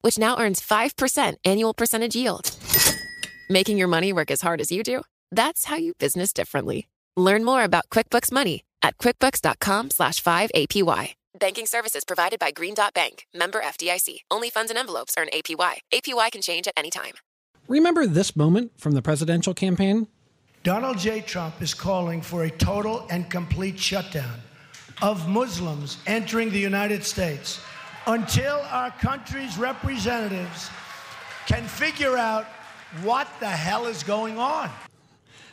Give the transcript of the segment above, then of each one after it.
which now earns 5% annual percentage yield. Making your money work as hard as you do? That's how you business differently. Learn more about QuickBooks Money at quickbooks.com slash 5APY. Banking services provided by Green Dot Bank, member FDIC. Only funds and envelopes earn APY. APY can change at any time. Remember this moment from the presidential campaign? Donald J. Trump is calling for a total and complete shutdown of Muslims entering the United States until our country's representatives can figure out what the hell is going on.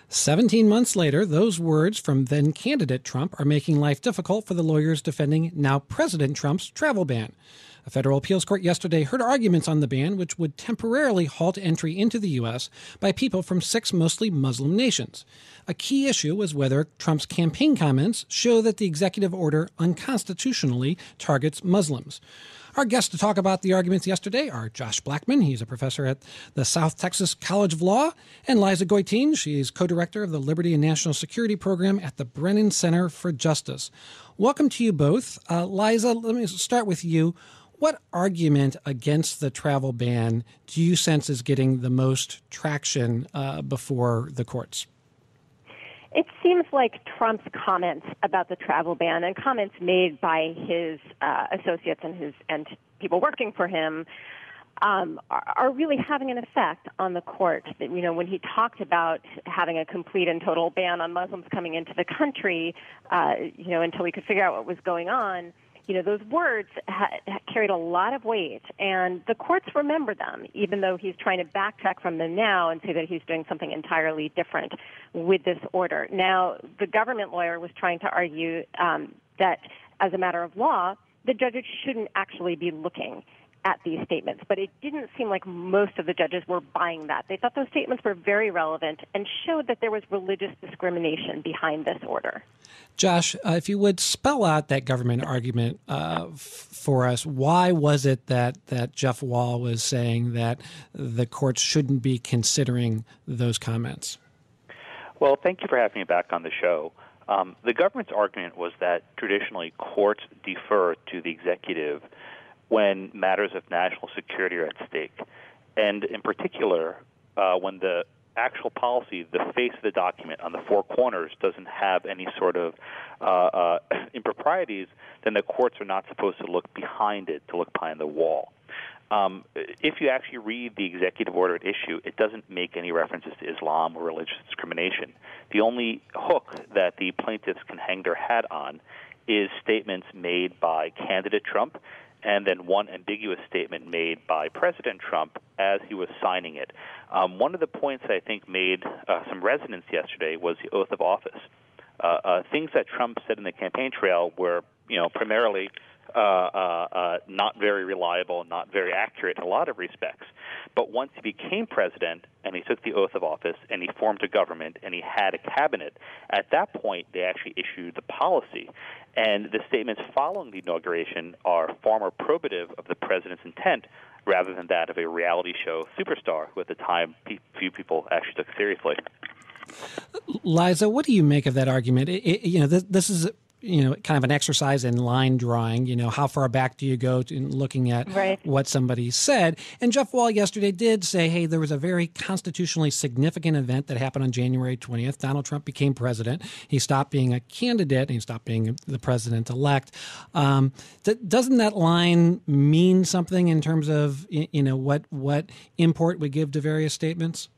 17 months later, those words from then candidate Trump are making life difficult for the lawyers defending now President Trump's travel ban. A federal appeals court yesterday heard arguments on the ban, which would temporarily halt entry into the U.S. by people from six mostly Muslim nations. A key issue was whether Trump's campaign comments show that the executive order unconstitutionally targets Muslims. Our guests to talk about the arguments yesterday are Josh Blackman. He's a professor at the South Texas College of Law, and Liza Goitein. She's co director of the Liberty and National Security Program at the Brennan Center for Justice. Welcome to you both. Uh, Liza, let me start with you. What argument against the travel ban do you sense is getting the most traction uh, before the courts? It seems like Trump's comments about the travel ban and comments made by his uh, associates and his and people working for him um, are, are really having an effect on the court. You know, when he talked about having a complete and total ban on Muslims coming into the country, uh, you know, until we could figure out what was going on you know, those words ha- carried a lot of weight, and the courts remember them, even though he's trying to backtrack from them now and say that he's doing something entirely different with this order. Now, the government lawyer was trying to argue um, that, as a matter of law, the judges shouldn't actually be looking at these statements, but it didn't seem like most of the judges were buying that. They thought those statements were very relevant and showed that there was religious discrimination behind this order. Josh, uh, if you would spell out that government argument uh, f- for us, why was it that, that Jeff Wall was saying that the courts shouldn't be considering those comments? Well, thank you for having me back on the show. Um, the government's argument was that traditionally courts defer to the executive when matters of national security are at stake. And in particular, uh, when the actual policy, the face of the document on the four corners doesn't have any sort of uh, uh, improprieties, then the courts are not supposed to look behind it, to look behind the wall. Um, if you actually read the executive order at issue, it doesn't make any references to Islam or religious discrimination. The only hook that the plaintiffs can hang their hat on is statements made by candidate Trump and then one ambiguous statement made by President Trump as he was signing it. Um, one of the points that I think made uh, some resonance yesterday was the oath of office. Uh, uh, things that Trump said in the campaign trail were, you know, primarily uh, uh, uh, not very reliable, not very accurate in a lot of respects. But once he became president and he took the oath of office and he formed a government and he had a cabinet, at that point they actually issued the policy. And the statements following the inauguration are far more probative of the president's intent rather than that of a reality show superstar who at the time few people actually took seriously. Liza, what do you make of that argument? It, it, you know, this, this, is you know kind of an exercise in line drawing you know how far back do you go in looking at right. what somebody said. And jeff wall yesterday did say hey there was a very constitutionally significant event that happened on january 20th donald trump became president. He stopped being a candidate and he stopped being the president elect um, th- doesn't that line mean something in terms of you know what what import we give to various statements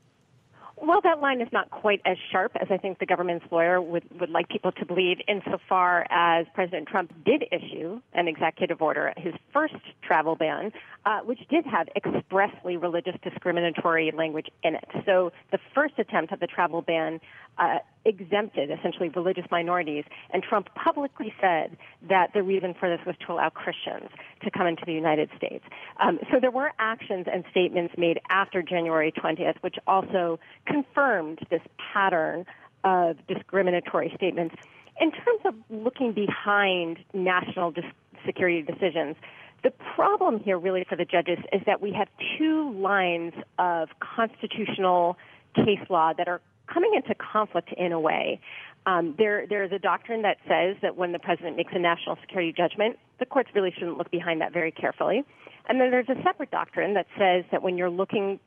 well, that line is not quite as sharp as I think the government's lawyer would, would like people to believe, insofar as President Trump did issue an executive order, his first travel ban, uh, which did have expressly religious discriminatory language in it. So the first attempt at the travel ban uh, exempted essentially religious minorities, and Trump publicly said that the reason for this was to allow Christians to come into the United States. Um, so there were actions and statements made after January 20th, which also confirmed this pattern of discriminatory statements. In terms of looking behind national dis- security decisions, the problem here, really, for the judges is that we have two lines of constitutional case law that are coming into conflict in a way. Um, there, there is a doctrine that says that when the president makes a national security judgment, the courts really shouldn't look behind that very carefully. And then there's a separate doctrine that says that when you're looking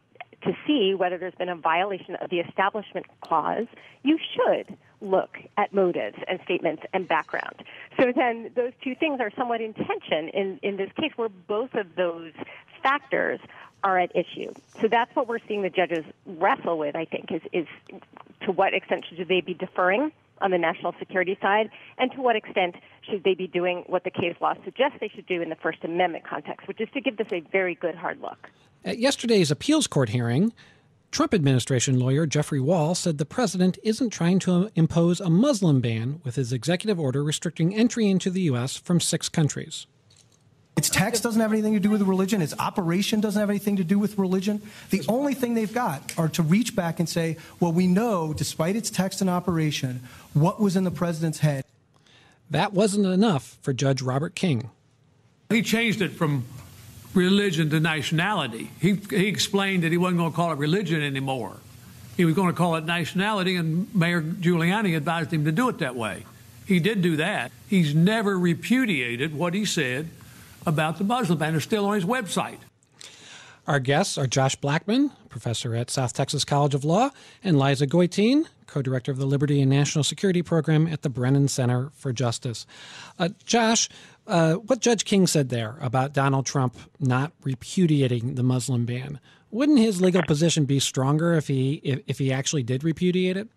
to see whether there's been a violation of the Establishment Clause, you should look at motives and statements and background. So then those two things are somewhat in tension in, in this case where both of those factors are at issue. So that's what we're seeing the judges wrestle with, I think, is, is to what extent should they be deferring on the national security side, and to what extent should they be doing what the case law suggests they should do in the First Amendment context, which is to give this a very good hard look. At yesterday's appeals court hearing, Trump administration lawyer Jeffrey Wall said the president isn't trying to impose a Muslim ban with his executive order restricting entry into the U.S. from six countries. Its text doesn't have anything to do with religion. Its operation doesn't have anything to do with religion. The only thing they've got are to reach back and say, well, we know, despite its text and operation, what was in the president's head. That wasn't enough for Judge Robert King. He changed it from religion to nationality. He, he explained that he wasn't going to call it religion anymore. He was going to call it nationality, and Mayor Giuliani advised him to do it that way. He did do that. He's never repudiated what he said about the Muslim ban. is still on his website. Our guests are Josh Blackman, professor at South Texas College of Law, and Liza Goitein, co director of the Liberty and National Security Program at the Brennan Center for Justice. Uh, Josh, uh, what Judge King said there about Donald Trump not repudiating the Muslim ban, wouldn't his legal position be stronger if he if, if he actually did repudiate it?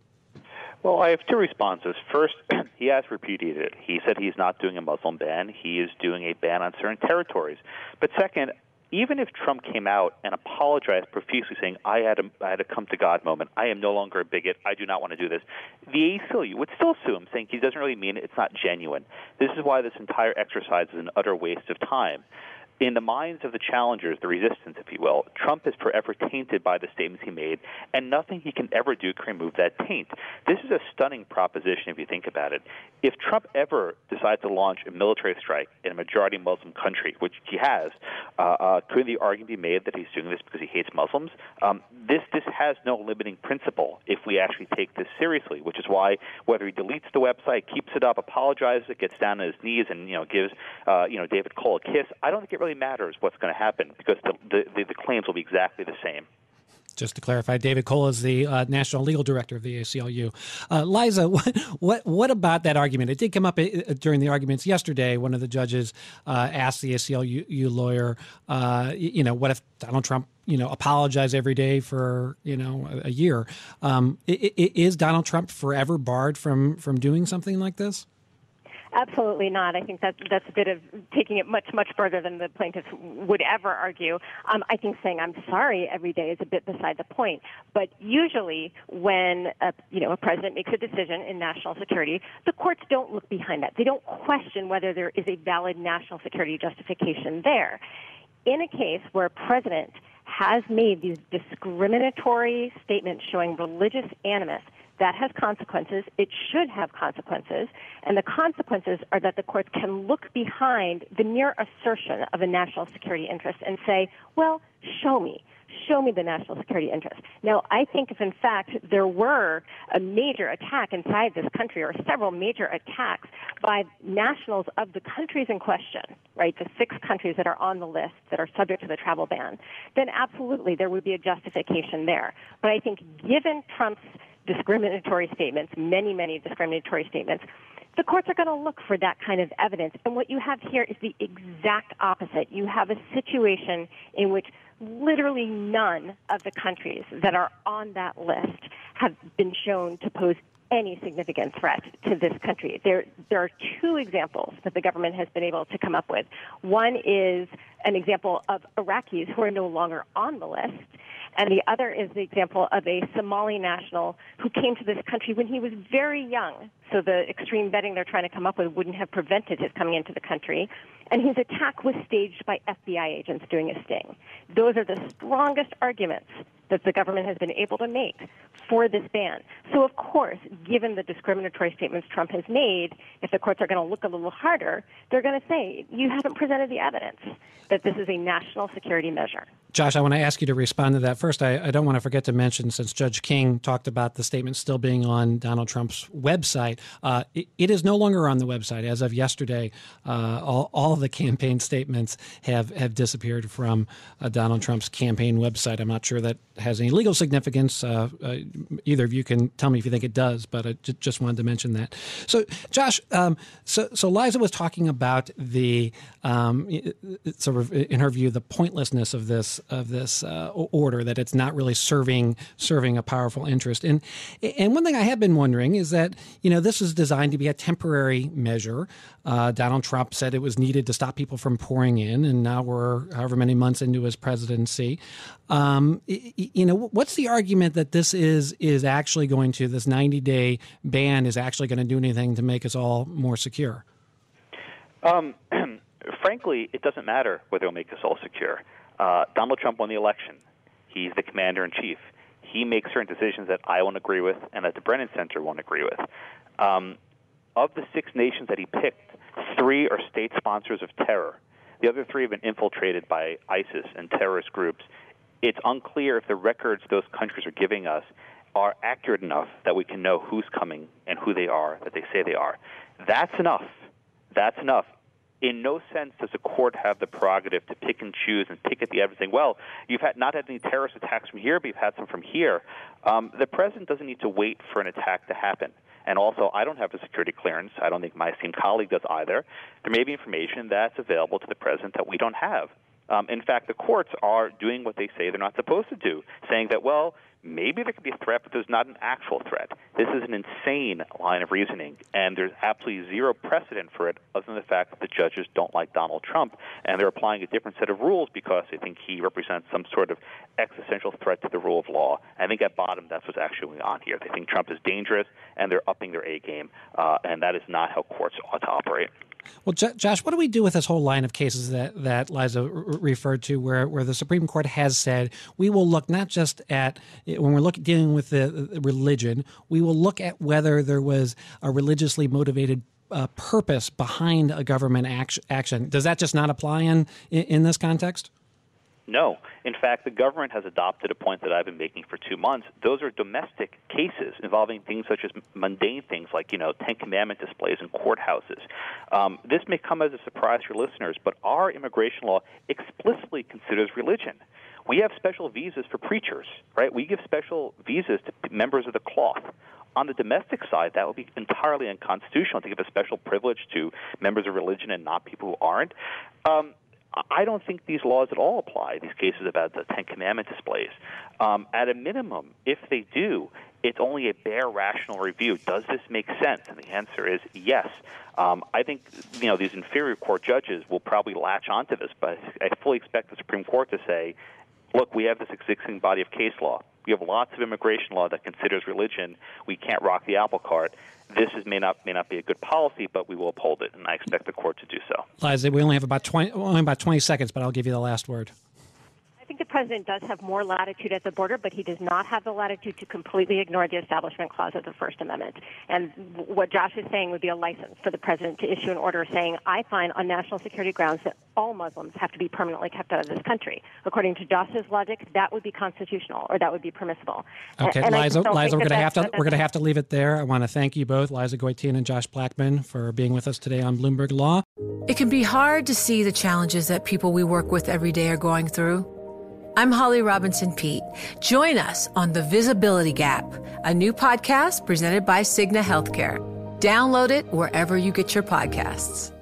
Well, I have two responses. First, he has repudiated it. He said he's not doing a Muslim ban. He is doing a ban on certain territories. But second, even if Trump came out and apologized profusely, saying, I had, a, I had a come to God moment, I am no longer a bigot, I do not want to do this, the ACLU would still sue him, saying he doesn't really mean it, it's not genuine. This is why this entire exercise is an utter waste of time in the minds of the challengers, the resistance, if you will, Trump is forever tainted by the statements he made, and nothing he can ever do can remove that taint. This is a stunning proposition if you think about it. If Trump ever decides to launch a military strike in a majority Muslim country, which he has, uh, uh, could the argument be made that he's doing this because he hates Muslims? Um, this this has no limiting principle if we actually take this seriously, which is why whether he deletes the website, keeps it up, apologizes, gets down on his knees, and you know gives uh, you know David Cole a kiss, I don't think it really matters what's going to happen because the, the, the claims will be exactly the same. Just to clarify, David Cole is the uh, national legal director of the ACLU. Uh, Liza, what, what, what about that argument? It did come up uh, during the arguments yesterday. One of the judges uh, asked the ACLU lawyer, uh, you know, what if Donald Trump, you know, apologized every day for you know a, a year? Um, is Donald Trump forever barred from from doing something like this? Absolutely not. I think that that's a bit of taking it much much further than the plaintiffs would ever argue. Um, I think saying I'm sorry every day is a bit beside the point. But usually, when a, you know a president makes a decision in national security, the courts don't look behind that. They don't question whether there is a valid national security justification there. In a case where a president has made these discriminatory statements showing religious animus that has consequences. It should have consequences. And the consequences are that the courts can look behind the mere assertion of a national security interest and say, well, show me. Show me the national security interest. Now, I think if in fact there were a major attack inside this country or several major attacks by nationals of the countries in question, right, the six countries that are on the list that are subject to the travel ban, then absolutely there would be a justification there. But I think given Trump's discriminatory statements, many, many discriminatory statements, the courts are going to look for that kind of evidence. And what you have here is the exact opposite. You have a situation in which literally none of the countries that are on that list have been shown to pose any significant threat to this country. There, there are two examples that the government has been able to come up with. One is an example of Iraqis who are no longer on the list, and the other is the example of a Somali national who came to this country when he was very young. So the extreme vetting they're trying to come up with wouldn't have prevented his coming into the country. And his attack was staged by FBI agents doing a sting. Those are the strongest arguments that the government has been able to make for this ban. So, of course, given the discriminatory statements Trump has made, if the courts are going to look a little harder, they're going to say, you haven't presented the evidence that this is a national security measure. Josh, I want to ask you to respond to that. First, I, I, don't want to forget to mention, since Judge King talked about the statement still being on Donald Trump's website, uh, it, it is no longer on the website. As of yesterday, uh, all, all the campaign statements have, have disappeared from uh, Donald Trump's campaign website. I'm not sure that has any legal significance. Uh, uh, either of you can tell me if you think it does, but I j- just wanted to mention that. So, Josh, um, so, so Liza was talking about the um, sort of in her view the pointlessness of this of this uh, order that it's not really serving serving a powerful interest. And and one thing I have been wondering is that you know this is designed to be a temporary measure. Uh, Donald Trump said it was needed to stop people from pouring in, and now we're however many months into his presidency. Um, you know, what's the argument that this is is actually going to this 90 day ban is actually going to do anything to make us all more secure? Um, frankly, it doesn't matter whether it'll make us all secure. Uh, Donald Trump won the election. He's the commander in chief. He makes certain decisions that I won't agree with and that the Brennan Center won't agree with. Um, of the six nations that he picked, three are state sponsors of terror. The other three have been infiltrated by ISIS and terrorist groups. It's unclear if the records those countries are giving us are accurate enough that we can know who's coming and who they are that they say they are. That's enough. That's enough in no sense does a court have the prerogative to pick and choose and pick at the evidence well, you've had not had any terrorist attacks from here, but you've had some from here. Um, the president doesn't need to wait for an attack to happen. And also, I don't have a security clearance. I don't think my esteemed colleague does either. There may be information that's available to the president that we don't have. Um, in fact, the courts are doing what they say they're not supposed to do, saying that, well, maybe there could be a threat, but there's not an actual threat. This is an insane line of reasoning, and there's absolutely zero precedent for it other than the fact that the judges don't like Donald Trump, and they're applying a different set of rules because they think he represents some sort of existential threat to the rule of law. I think at bottom, that's what's actually going on here. They think Trump is dangerous, and they're upping their A game, uh, and that is not how courts ought to operate. Well, J- Josh, what do we do with this whole line of cases that that Liza r- referred to, where where the Supreme Court has said we will look not just at when we're looking dealing with the, the religion, we will look at whether there was a religiously motivated uh, purpose behind a government action. Does that just not apply in in, in this context? No. In fact, the government has adopted a point that I've been making for two months. Those are domestic cases involving things such as mundane things like, you know, Ten Commandment displays in courthouses. Um, this may come as a surprise to your listeners, but our immigration law explicitly considers religion. We have special visas for preachers, right? We give special visas to members of the cloth. On the domestic side, that would be entirely unconstitutional to give a special privilege to members of religion and not people who aren't. Um, I don't think these laws at all apply, these cases about the Ten Commandment displays. Um, at a minimum, if they do, it's only a bare rational review. Does this make sense? And the answer is yes. Um, I think you know these inferior court judges will probably latch onto this, but I fully expect the Supreme Court to say, "Look, we have this existing body of case law. We have lots of immigration law that considers religion. We can't rock the apple cart this is, may not may not be a good policy, but we will uphold it, and I expect the court to do so. Liza, we only have about twenty only about twenty seconds, but I'll give you the last word. I think the president does have more latitude at the border, but he does not have the latitude to completely ignore the Establishment Clause of the First Amendment. And what Josh is saying would be a license for the president to issue an order saying, I find on national security grounds that all Muslims have to be permanently kept out of this country. According to Josh's logic, that would be constitutional or that would be permissible. Okay, and Liza, Liza, we're going to have to we're going to have to leave it there. I want to thank you both, Liza Goitein and Josh Blackman, for being with us today on Bloomberg Law. It can be hard to see the challenges that people we work with every day are going through. I'm Holly Robinson Peete. Join us on The Visibility Gap, a new podcast presented by Cigna Healthcare. Download it wherever you get your podcasts.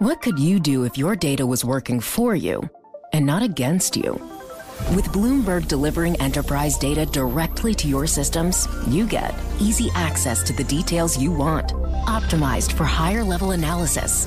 What could you do if your data was working for you and not against you? With Bloomberg delivering enterprise data directly to your systems, you get easy access to the details you want, optimized for higher level analysis,